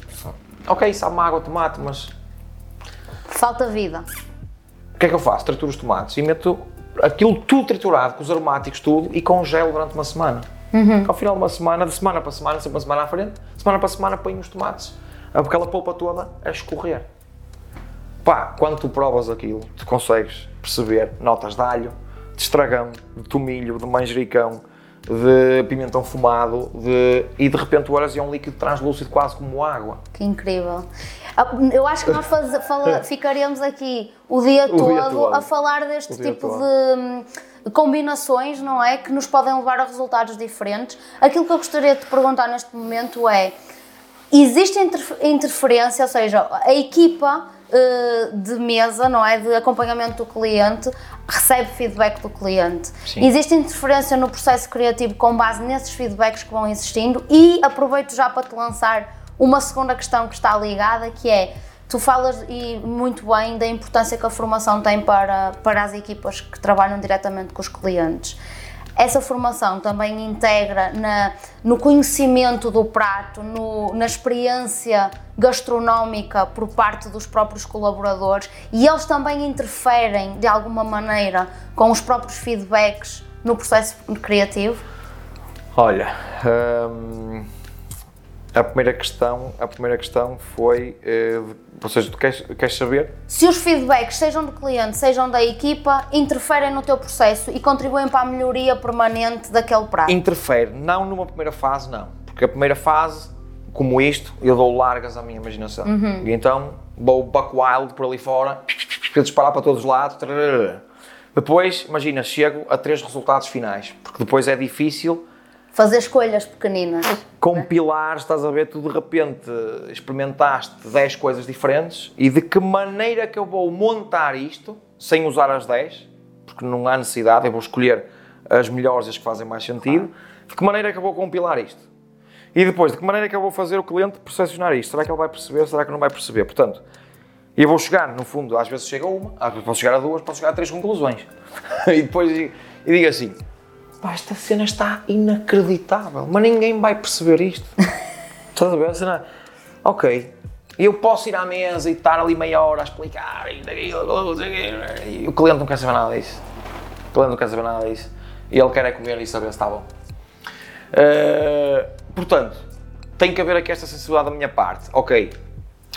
Ok, sabe uma água de tomate, mas Falta vida. O que é que eu faço? Trituro os tomates e meto aquilo tudo triturado, com os aromáticos, tudo, e congelo durante uma semana. Ao final de uma semana, de semana para semana, sempre uma semana à frente, semana para semana ponho os tomates, aquela polpa toda a escorrer. Pá, quando tu provas aquilo, tu consegues perceber notas de alho, de estragão, de tomilho, de manjericão, de pimentão fumado, de... e de repente tu olhas e é um líquido translúcido quase como água. Que incrível. Ah, Eu acho que nós faz- fala- ficaríamos aqui o dia, dia todo, todo. a falar deste O dia tipo de hum, combinações, não é? Que nos podem levar a resultados diferentes. Aquilo que eu gostaria de te perguntar neste momento é: existe interf- interferência, ou seja, a equipa eh, de mesa, não é? De acompanhamento do cliente recebe feedback do cliente. Sim. Existe interferência no processo criativo com base nesses feedbacks que vão existindo e aproveito já para te lançar uma segunda questão que está ligada, que é Tu falas e muito bem da importância que a formação tem para, para as equipas que trabalham diretamente com os clientes. Essa formação também integra na, no conhecimento do prato, no, na experiência gastronómica por parte dos próprios colaboradores e eles também interferem de alguma maneira com os próprios feedbacks no processo criativo? Olha, hum, a primeira questão, a primeira questão foi, eh, ou seja, tu queres, queres saber? Se os feedbacks, sejam do cliente, sejam da equipa, interferem no teu processo e contribuem para a melhoria permanente daquele prato? Interfere, não numa primeira fase, não. Porque a primeira fase, como isto, eu dou largas à minha imaginação. Uhum. E então vou buck wild por ali fora, para disparar para todos os lados. Depois, imagina, chego a três resultados finais, porque depois é difícil Fazer escolhas pequeninas. compilar, estás a ver, tu de repente experimentaste 10 coisas diferentes e de que maneira que eu vou montar isto sem usar as 10, porque não há necessidade, eu vou escolher as melhores e as que fazem mais sentido, de que maneira que eu vou compilar isto? E depois, de que maneira que eu vou fazer o cliente percepcionar isto? Será que ele vai perceber? Será que não vai perceber? Portanto, eu vou chegar, no fundo, às vezes chega a uma, às vezes posso chegar a duas, posso chegar a três conclusões. e depois e, e digo assim, pá, esta cena está inacreditável, mas ninguém vai perceber isto. Estás a ver? A cena, ok, eu posso ir à mesa e estar ali meia hora a explicar e, o e cliente não quer saber nada disso. O cliente não quer saber nada disso. E ele quer é comer e saber se está bom. Uh, portanto, tem que haver aqui esta sensibilidade da minha parte. Ok,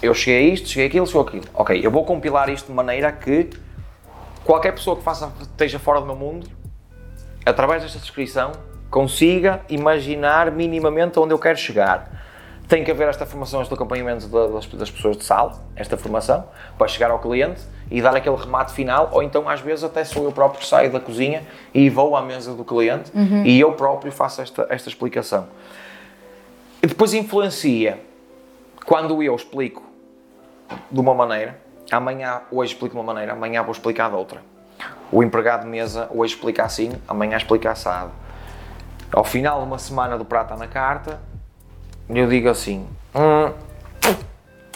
eu cheguei a isto, cheguei a aquilo, chegou aquilo. Ok, eu vou compilar isto de maneira que qualquer pessoa que faça, esteja fora do meu mundo, através desta descrição, consiga imaginar minimamente onde eu quero chegar. Tem que haver esta formação, este acompanhamento da- das, das pessoas de sala, esta formação, para chegar ao cliente e dar aquele remate final, ou então às vezes até sou eu próprio que saio da cozinha e vou à mesa do cliente e eu próprio faço esta, esta explicação. E depois influencia quando eu explico de uma maneira, amanhã hoje explico de uma maneira, amanhã vou explicar de outra. O empregado de mesa hoje explica assim, amanhã explica assado. Ao final de uma semana do prato na carta, eu digo assim, "Hum,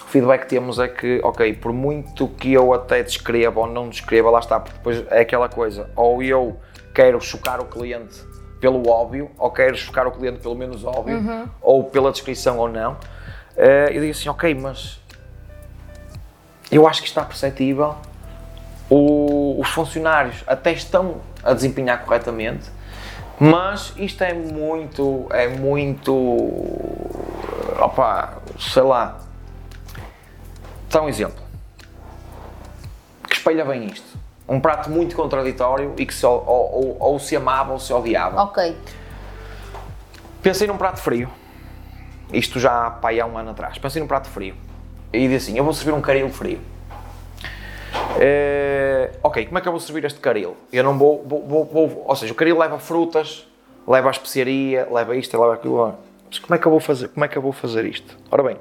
o feedback que temos é que, ok, por muito que eu até descreva ou não descreva, lá está, porque depois é aquela coisa, ou eu quero chocar o cliente pelo óbvio, ou quero chocar o cliente pelo menos óbvio, ou pela descrição ou não. Eh, eu digo assim, ok, mas eu acho que está perceptível, o- os funcionários até estão a desempenhar corretamente, mas isto é muito, é muito, opa, sei lá, dá um exemplo, que espelha bem isto. Um prato muito contraditório e que se, ou, ou- ou se amava ou se odiava. Ok. Pensei num prato frio. Isto já pá, há um ano atrás. Pensei num prato frio. E disse assim: eu vou servir um caril frio. Eh, ok, como é que eu vou servir este caril? Eu não vou, vou, vou- vou- Ou seja, o caril leva frutas, leva a especiaria, leva isto, leva aquilo. Mas como é que eu vou fazer, como é que eu vou fazer isto? Ora bem,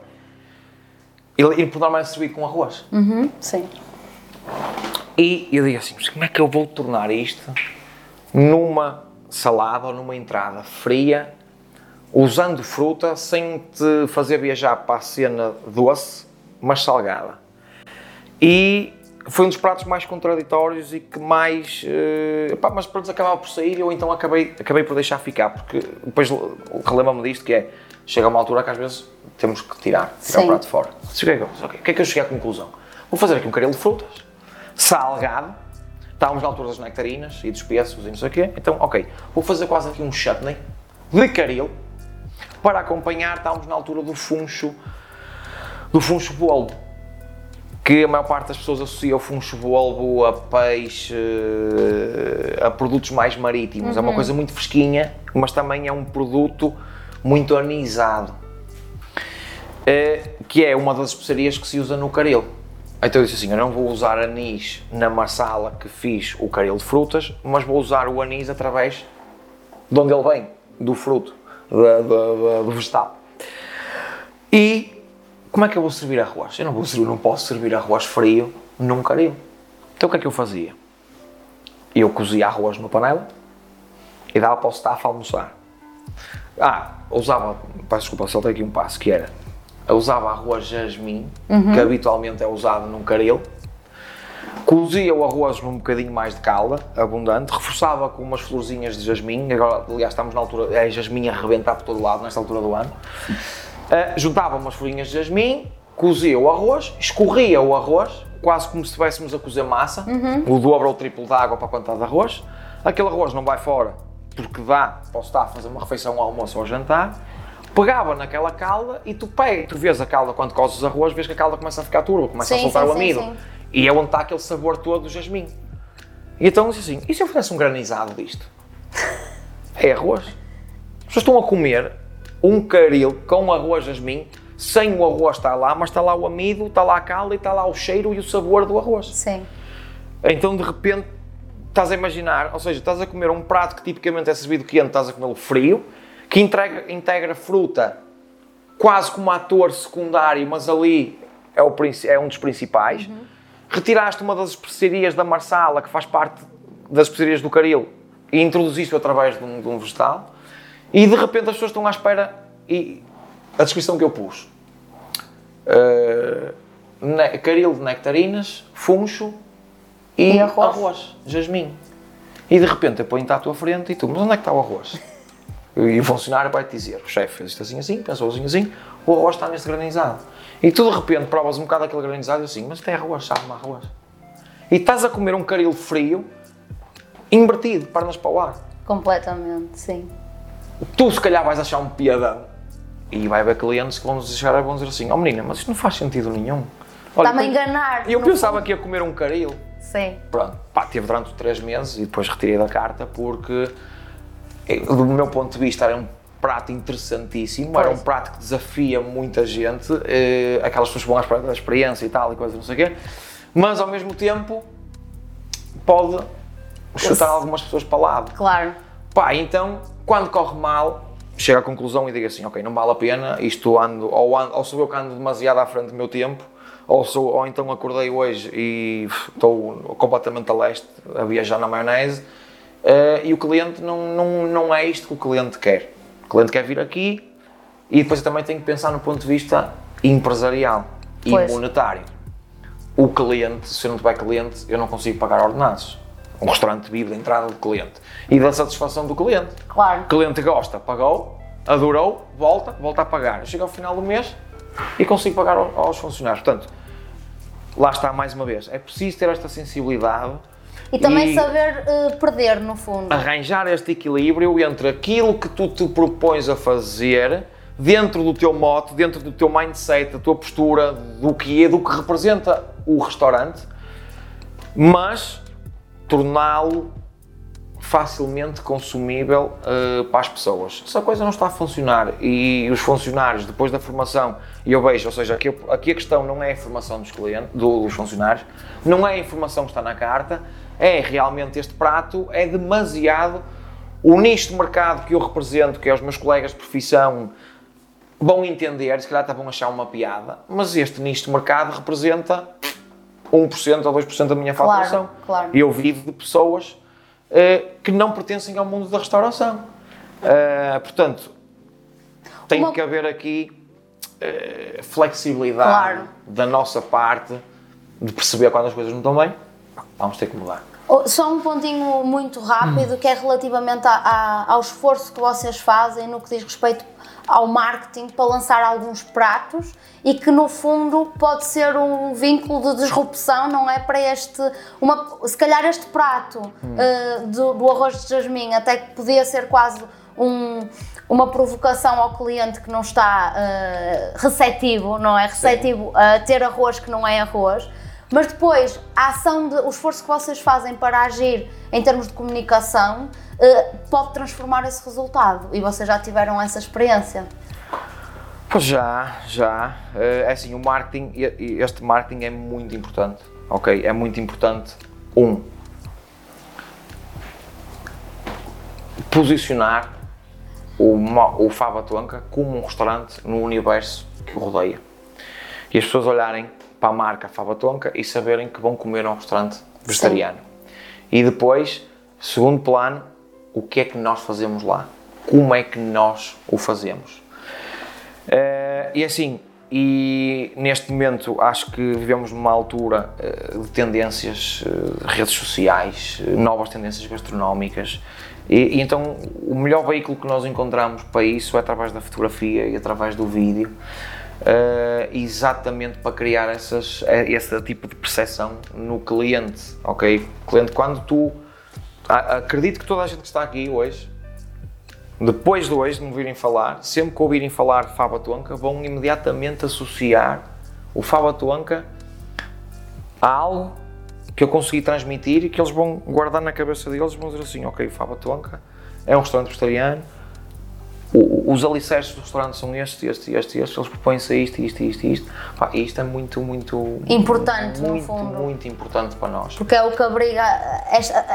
ele, ele por norma é servido com arroz. Uhum, sim. E eu digo assim, mas como é que eu vou tornar isto numa salada ou numa entrada fria, usando fruta, sem te fazer viajar para a cena doce, mas salgada? E foi um dos pratos mais contraditórios e que mais. eh, pá, mas depois acabava por sair eu então acabei, acabei por deixar ficar, porque depois relembro-me disto que é. Chega a uma altura que às vezes temos que tirar, tirar Sim. o prato fora. Cheguei, ok, O que é que eu cheguei à conclusão? Vou fazer aqui um caril de frutas, salgado, estávamos na altura das nectarinas e dos pêssegos e não sei o quê, então, ok, vou fazer quase aqui um chutney de caril, para acompanhar, estávamos na altura do funcho, do funcho bolbo, que a maior parte das pessoas associa o funcho bolbo a peixe, a produtos mais marítimos. É uma coisa muito fresquinha, mas também é um produto muito anisado, eh, que é uma das especiarias que se usa no caril. Então eu disse assim, eu não vou usar anis na massala que fiz o caril de frutas, mas vou usar o anis através de onde ele vem, do fruto, do vegetal. E como é que eu vou servir arroz? Eu não, vou servir, não posso servir arroz frio num caril. Então o que é que eu fazia? Eu cozia arroz numa panela e dava para o staff almoçar. Ah, usava, peço desculpa, saltei aqui um passo, que era eu usava arroz jasmim, que habitualmente é usado num caril. Cozia o arroz num bocadinho mais de calda, abundante, reforçava com umas florzinhas de jasmim, agora, aliás, estamos na altura, é jasmim a rebentar por todo lado, nesta altura do ano. Uh, juntava umas folhinhas de jasmim, cozia o arroz, escorria o arroz, quase como se estivéssemos a cozer massa, o dobro ou o triplo de água para a quantidade de arroz. Aquele arroz não vai fora, porque dá, posso estar a fazer uma refeição ao almoço ou ao jantar. Pegava naquela calda e tu pega, tu vês a calda quando cozes arroz, vês que a calda começa a ficar turva, começa Sim, a soltar sim, o amido. sim. E é onde está aquele sabor todo do jasmim. E então disse assim, e se eu fizesse um granizado disto? É arroz. As pessoas estão a comer um caril com arroz jasmim, sem o arroz estar lá, mas está lá o amido, está lá a calda e está lá o cheiro e o sabor do arroz. Sim. Então de repente estás a imaginar, ou seja, estás a comer um prato que tipicamente é servido quente, estás a comê-lo frio, que integra, integra fruta quase como ator secundário, mas ali é, o, é um dos principais. Retiraste uma das especiarias da marsala, que faz parte das especiarias do caril, e introduziste-o através de um, de um vegetal. E de repente as pessoas estão à espera, e a descrição que eu pus. Uh, ne- caril de nectarinas, funcho e, E arroz. arroz. jasmim. E de repente eu ponho-te à tua frente e tu, mas onde é que está o arroz? E o funcionário vai-te dizer, o chefe fez isto assim assim, pensou assim assim, o arroz está neste granizado. E tu de repente provas um bocado aquele granizado e assim, mas é arroz, sabe-me arroz. E estás a comer um caril frio, invertido, pernas para o ar. Completamente, sim. Tu se calhar vais achar um piadão. E vai haver clientes que vão chegar e vão dizer assim, oh menina, mas isto não faz sentido nenhum. Está-me a enganar. E eu pensava fundo. que ia comer um caril. Sim. Pronto, pá, teve durante três meses e depois retirei da carta porque, eh, do meu ponto de vista, era um prato interessantíssimo, era um Pois. prato que desafia muita gente, eh, aquelas pessoas que vão à espera da experiência e tal e coisas não sei o quê, mas ao mesmo tempo pode chutar algumas pessoas para lado. Claro. Pá, então, quando corre mal, chego à conclusão e digo assim, ok, não vale a pena, isto ando, ou, ando, ou sou eu que ando demasiado à frente do meu tempo, ou, sou, ou então acordei hoje e estou completamente a leste, a viajar na maionese, eh, e o cliente não, não, não é isto que o cliente quer. O cliente quer vir aqui e depois eu também tenho que pensar no ponto de vista empresarial Pois. e monetário. O cliente, se eu não tiver cliente, eu não consigo pagar ordenados. Um restaurante vive da entrada do cliente e da satisfação do cliente. Claro. O cliente gosta, pagou, adorou, volta, volta a pagar. Eu chego ao final do mês e consigo pagar ao- aos funcionários. Portanto, lá está mais uma vez. É preciso ter esta sensibilidade E também E- saber eh, perder, no fundo. arranjar este equilíbrio entre aquilo que tu te propões a fazer dentro do teu mote, dentro do teu mindset, da tua postura, do que é, do que representa o restaurante, mas torná-lo facilmente consumível eh, para as pessoas. Se a coisa não está a funcionar e os funcionários, depois da formação, e eu vejo, ou seja, aqui, aqui a questão não é a formação dos clientes, dos funcionários, não é a informação que está na carta, é realmente este prato, é demasiado o nicho de mercado que eu represento, que é os meus colegas de profissão, vão entender, se calhar até vão achar uma piada, mas este nicho de mercado representa 1% ou 2% da minha Claro, faturação. claro. E eu vivo de pessoas eh, que não pertencem ao mundo da restauração. Eh, portanto, tem Uma- que haver aqui eh, flexibilidade Claro. da nossa parte de perceber quando as coisas não estão bem. Vamos ter que mudar. Oh, Só um pontinho muito rápido que é relativamente a- a- ao esforço que vocês fazem no que diz respeito ao marketing para lançar alguns pratos e que no fundo pode ser um vínculo de disrupção, não é? Para este, uma, se calhar este prato eh, do, do arroz de jasmim até que podia ser quase um- uma provocação ao cliente que não está eh, receptivo, não é? Receptivo a ter arroz que não é arroz. Mas depois, a ação, de, o esforço que vocês fazem para agir em termos de comunicação pode transformar esse resultado. E vocês já tiveram essa experiência. Pois já, já. Eh, É assim, o marketing, este marketing é muito importante, ok? É muito importante, um, posicionar o, o Fava Tonka como um restaurante no universo que o rodeia. E as pessoas olharem para a marca Fava Tonka e saberem que vão comer a um restaurante vegetariano. E depois, segundo plano, o que é que nós fazemos lá? Como é que nós o fazemos? Eh, e assim, e neste momento acho que vivemos numa altura uh, de tendências, uh, redes sociais, uh, novas tendências gastronómicas. E, e, então o melhor veículo que nós encontramos para isso é através da fotografia e através do vídeo, exatamente para criar essas, esse tipo de percepção no cliente. Ok? Cliente, quando tu. Acredito que toda a gente que está aqui hoje depois de hoje de me ouvirem falar, sempre que ouvirem falar de Faba Tuanca, vão imediatamente associar o Faba Tuanca a algo que eu consegui transmitir e que eles vão guardar na cabeça deles vão dizer assim, ok, Faba Tuanca é um restaurante vegetariano, os alicerces do restaurante são estes, estes, estes, estes, eles propõem-se a isto, isto, isto, isto. Pá, isto é muito, muito. Importante, muito, no fundo. Muito importante para nós. Porque é o que abriga.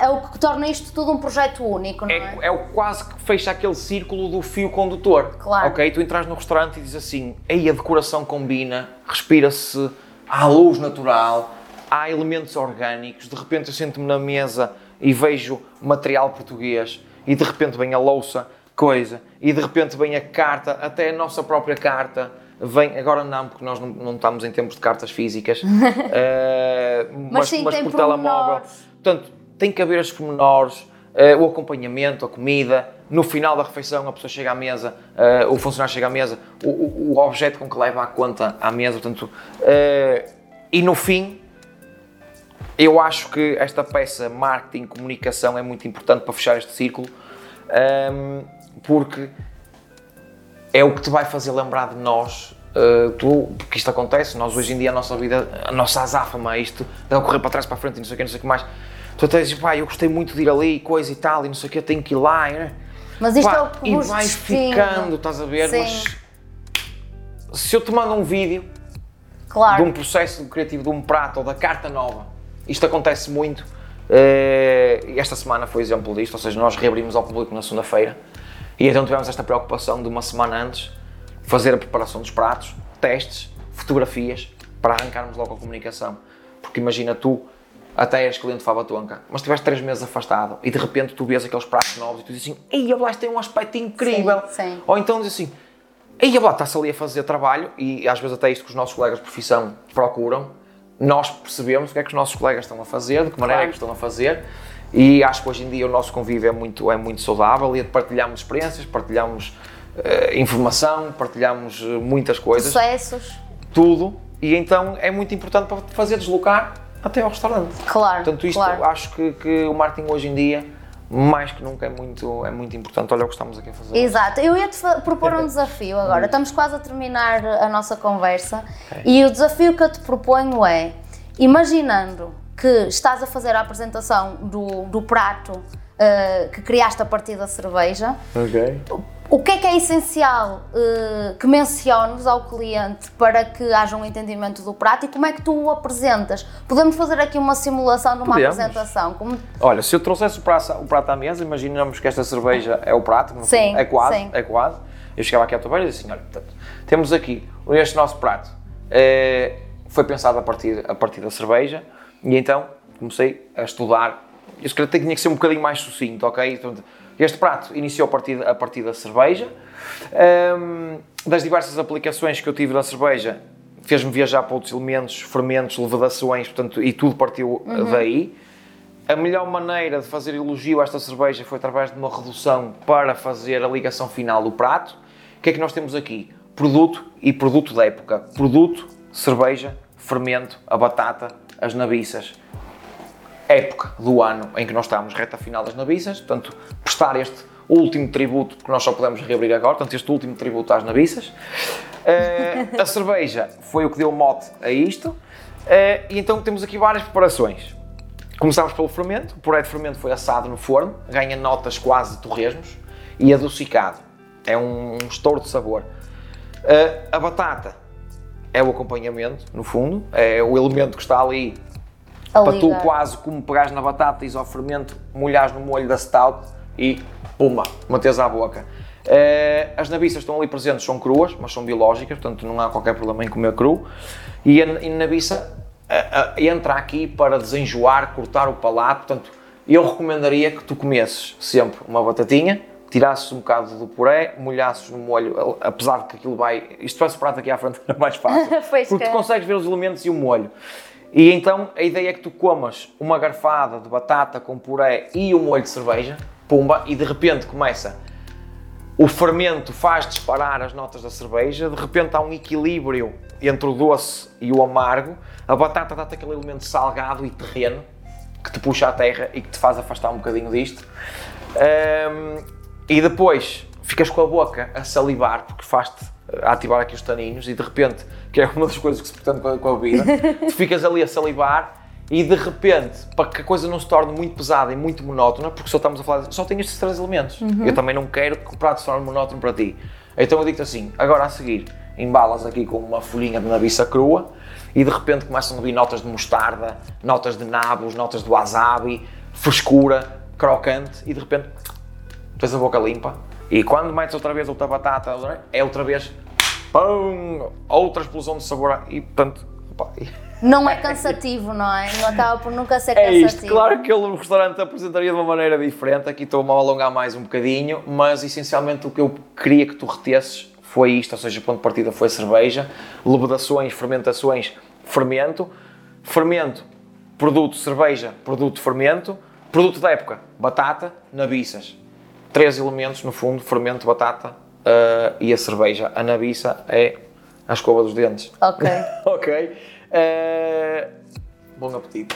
É o que torna isto tudo um projeto único, não é? É, é o quase que fecha aquele círculo do fio condutor. Claro. Ok? Tu entras no restaurante e dizes assim: aí a decoração combina, respira-se, há luz natural, há elementos orgânicos. De repente eu sento-me na mesa e vejo material português e de repente vem a louça coisa, e de repente vem a carta, até a nossa própria carta, vem, agora não, porque nós não, não estamos em tempos de cartas físicas, uh, mas, mas, sim, mas por telemóvel. Portanto, tem que haver os pormenores, uh, o acompanhamento, a comida, no final da refeição a pessoa chega à mesa, uh, o funcionário chega à mesa, o, o, o, objeto com que leva a conta à mesa, portanto, e no fim, eu acho que esta peça marketing, comunicação é muito importante para fechar este círculo. Um, porque é o que te vai fazer lembrar de nós. Uh, tu, porque isto acontece, nós hoje em dia a nossa vida, a nossa azáfama, isto, de correr para trás para a frente e não sei o que, não sei o que mais. Tu até dizes, pá, eu gostei muito de ir ali, coisa e tal, e não sei o que, eu tenho que ir lá. Né? Mas isto pá, é o que E vais ficando, estás a ver? Sim. Mas se eu te mando um vídeo claro. de um processo criativo, de um prato ou da carta nova, isto acontece muito. Uh, esta semana foi exemplo disto, ou seja, nós reabrimos ao público na segunda-feira e então tivemos esta preocupação de uma semana antes fazer a preparação dos pratos, testes, fotografias, para arrancarmos logo a comunicação. Porque imagina tu, até és cliente de Fava Tonka, mas estiveste três meses afastado e de repente tu vês aqueles pratos novos e tu dizes assim, ei, a tem um aspecto incrível. Sim, sim. Ou então diz assim, ei, a está-se ali a fazer trabalho e às vezes até isto que os nossos colegas de profissão procuram, nós percebemos o que é que os nossos colegas estão a fazer, de que maneira claro. é que estão a fazer e acho que hoje em dia o nosso convívio é muito, é muito saudável e partilhamos experiências, partilhamos uh, informação, partilhamos eh, muitas coisas. Processos. Tudo. E então é muito importante para fazer deslocar até ao restaurante. Claro. Portanto, isto claro. acho que, que o marketing hoje em dia mais que nunca é muito, é muito importante. Olha o que estamos aqui a fazer. Exato. Eu ia-te propor um desafio agora. Estamos quase a terminar a nossa conversa okay. e o desafio que eu te proponho é, imaginando que estás a fazer a apresentação do, do prato uh, que criaste a partir da cerveja. Ok. O que é que é essencial uh, que menciones ao cliente para que haja um entendimento do prato e como é que tu o apresentas? Podemos fazer aqui uma simulação de uma Podemos. apresentação? Como... Olha, se eu trouxesse o prato, o prato à mesa, imaginamos que esta cerveja é o prato, sim, é quase, sim. é quase. Eu chegava aqui à tua beira e disse assim, olha, portanto, temos aqui este nosso prato, é, foi pensado a partir, a partir da cerveja, e então comecei a estudar. Eu se calhar tinha que ser um bocadinho mais sucinto, ok? Então, este prato iniciou a partir, a partir da cerveja. Um, das diversas aplicações que eu tive na cerveja, fez-me viajar para outros elementos, fermentos, levedações, portanto, e tudo partiu uhum. daí. A melhor maneira de fazer elogio a esta cerveja foi através de uma redução para fazer a ligação final do prato. O que é que nós temos aqui? Produto e produto da época. Produto, cerveja, fermento, a batata, as nabiças. Época do ano em que nós estamos, reta final das nabiças, portanto, prestar este último tributo, porque nós só podemos reabrir agora, portanto, este último tributo às nabiças. Uh, a cerveja foi o que deu mote a isto, uh, e então temos aqui várias preparações. Começámos pelo fermento, o puré de fermento foi assado no forno, ganha notas quase de torresmos, e adocicado. É um, um estouro de sabor. Uh, a batata é o acompanhamento, no fundo, é o elemento que está ali a para ligar. tu quase como pegares na batata, e ao fermento, molhares no molho da stout e pumba, metes à boca. Uh, as nabiças estão ali presentes, são cruas, mas são biológicas, portanto não há qualquer problema em comer cru. E a, a nabiça uh, uh, entra aqui para desenjoar, cortar o palato, portanto eu recomendaria que tu comesses sempre uma batatinha, tirasses um bocado do puré, molhasses no molho, apesar de que aquilo vai. Isto vai prato aqui à frente era mais fácil. porque tu consegues ver os elementos e o molho. E então a ideia é que tu comas uma garfada de batata com puré e o molho de cerveja, pumba, e de repente começa. O fermento faz disparar as notas da cerveja, de repente há um equilíbrio entre o doce e o amargo, a batata dá-te aquele elemento salgado e terreno que te puxa à terra e que te faz afastar um bocadinho disto. Um, e depois ficas com a boca a salivar, porque faz-te ativar aqui os taninos e de repente, que é uma das coisas que se pretende com a, com a bebida, tu ficas ali a salivar e de repente, para que a coisa não se torne muito pesada e muito monótona, porque só estamos a falar, só tem estes três elementos. Uhum. Eu também não quero que o prato se torne monótono para ti. Então eu digo-te assim, agora a seguir, embalas aqui com uma folhinha de nabiça crua e de repente começam a vir notas de mostarda, notas de nabos, notas de wasabi, frescura, crocante e de repente tens a boca limpa e quando metes outra vez outra batata, é outra vez pum, outra explosão de sabor e portanto opa, não é cansativo, não é? Não acaba por nunca ser é cansativo. Isto. Claro que o restaurante apresentaria de uma maneira diferente, aqui estou-me a alongar mais um bocadinho, mas essencialmente o que eu queria que tu retesses foi isto, ou seja, o ponto de partida foi cerveja, levedações, fermentações, fermento, fermento, produto, cerveja, produto, fermento, produto da época, batata, nabiças. Três elementos, no fundo, fermento, batata uh, e a cerveja. A nabiça é a escova dos dentes. Ok. ok. Uh, bom apetite.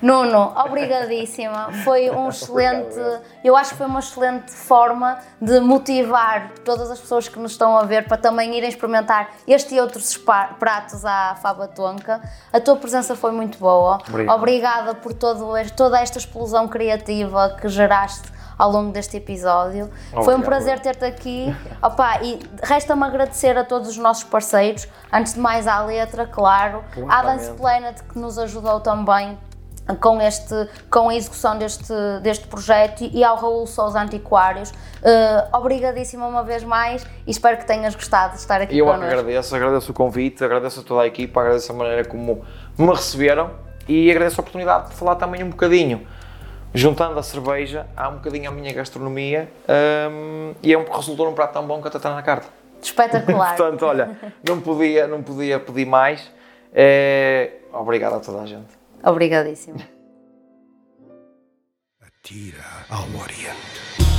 Nuno, obrigadíssima. Foi um excelente, eu acho que foi uma excelente forma de motivar todas as pessoas que nos estão a ver para também irem experimentar este e outros pratos à Faba Tonka. A tua presença foi muito boa. Obrigado. Obrigada por todo, toda esta explosão criativa que geraste ao longo deste episódio. Obrigado. Foi um prazer ter-te aqui. Opa, e resta-me agradecer a todos os nossos parceiros, antes de mais à letra, claro, à Dance Planet que nos ajudou também com, este, com a execução deste, deste projeto e ao Raul Souza Antiquários. Uh, obrigadíssima uma vez mais e espero que tenhas gostado de estar aqui Eu connosco. Eu agradeço, agradeço o convite, agradeço a toda a equipa, agradeço a maneira como me receberam e agradeço a oportunidade de falar também um bocadinho juntando a cerveja, há um bocadinho a minha gastronomia um, e é um, resultou num prato tão bom que até está na carta. Espetacular. Portanto, olha, não podia, não podia pedir mais. É, obrigado a toda a gente. Obrigadíssimo. Atira ao Oriente.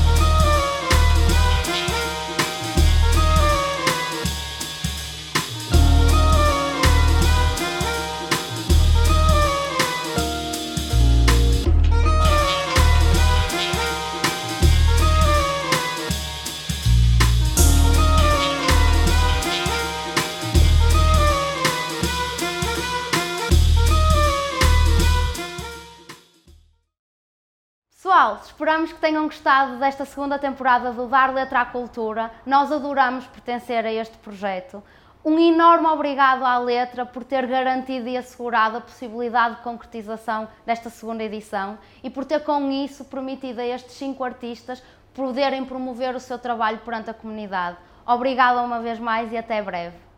Pessoal, esperamos que tenham gostado desta segunda temporada do Dar Letra à Cultura. Nós adoramos pertencer a este projeto. Um enorme obrigado à Letra por ter garantido e assegurado a possibilidade de concretização desta segunda edição e por ter com isso permitido a estes cinco artistas poderem promover o seu trabalho perante a comunidade. Obrigada uma vez mais e até breve.